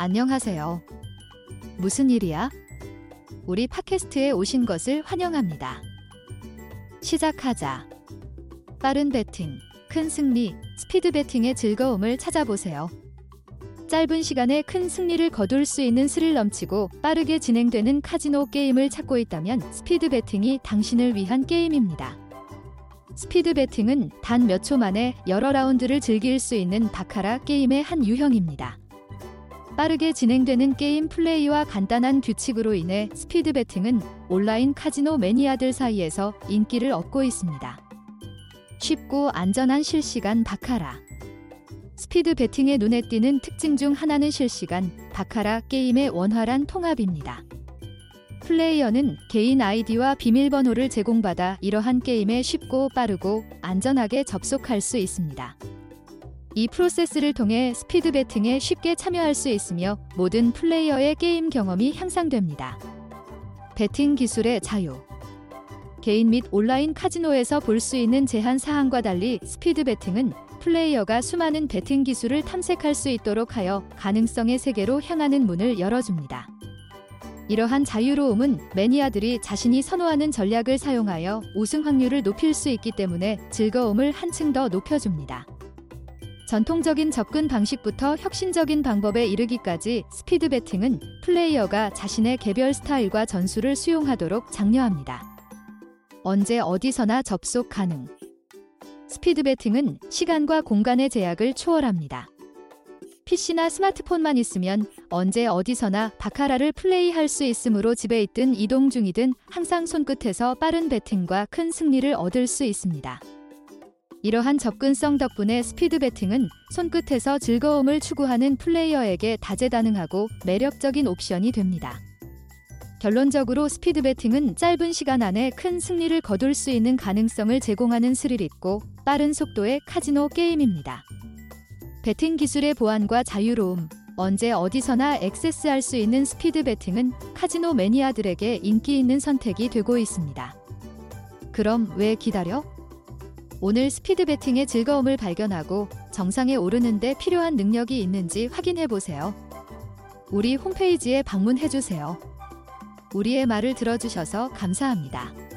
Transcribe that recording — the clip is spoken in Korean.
안녕하세요. 무슨 일이야? 우리 팟캐스트에 오신 것을 환영합니다. 시작하자. 빠른 배팅, 큰 승리, 스피드 배팅의 즐거움을 찾아보세요. 짧은 시간에 큰 승리를 거둘 수 있는 스릴 넘치고 빠르게 진행되는 카지노 게임을 찾고 있다면 스피드 배팅이 당신을 위한 게임입니다. 스피드 배팅은 단 몇 초 만에 여러 라운드를 즐길 수 있는 바카라 게임의 한 유형입니다. 빠르게 진행되는 게임 플레이와 간단한 규칙으로 인해 스피드 배팅은 온라인 카지노 매니아들 사이에서 인기를 얻고 있습니다. 쉽고 안전한 실시간 바카라. 스피드 배팅의 눈에 띄는 특징 중 하나는 실시간 바카라 게임의 원활한 통합입니다. 플레이어는 개인 아이디와 비밀번호를 제공받아 이러한 게임에 쉽고 빠르고 안전하게 접속할 수 있습니다. 이 프로세스를 통해 스피드 배팅에 쉽게 참여할 수 있으며 모든 플레이어의 게임 경험이 향상됩니다. 배팅 기술의 자유. 개인 및 온라인 카지노에서 볼 수 있는 제한 사항과 달리 스피드 배팅은 플레이어가 수많은 배팅 기술을 탐색할 수 있도록 하여 가능성의 세계로 향하는 문을 열어줍니다. 이러한 자유로움은 매니아들이 자신이 선호하는 전략을 사용하여 우승 확률을 높일 수 있기 때문에 즐거움을 한층 더 높여줍니다. 전통적인 접근 방식부터 혁신적인 방법에 이르기까지 스피드 배팅은 플레이어가 자신의 개별 스타일과 전술을 수용하도록 장려합니다. 언제 어디서나 접속 가능. 스피드 배팅은 시간과 공간의 제약을 초월합니다. PC나 스마트폰만 있으면 언제 어디서나 바카라를 플레이할 수 있으므로 집에 있든 이동 중이든 항상 손끝에서 빠른 배팅과 큰 승리를 얻을 수 있습니다. 이러한 접근성 덕분에 스피드 배팅은 손끝에서 즐거움을 추구하는 플레이어에게 다재다능하고 매력적인 옵션이 됩니다. 결론적으로 스피드 배팅은 짧은 시간 안에 큰 승리를 거둘 수 있는 가능성을 제공하는 스릴 있고 빠른 속도의 카지노 게임입니다. 배팅 기술의 보안과 자유로움, 언제 어디서나 액세스할 수 있는 스피드 배팅은 카지노 매니아들에게 인기 있는 선택이 되고 있습니다. 그럼 왜 기다려? 오늘 스피드 배팅의 즐거움을 발견하고 정상에 오르는데 필요한 능력이 있는지 확인해 보세요. 우리 홈페이지에 방문해 주세요. 우리의 말을 들어주셔서 감사합니다.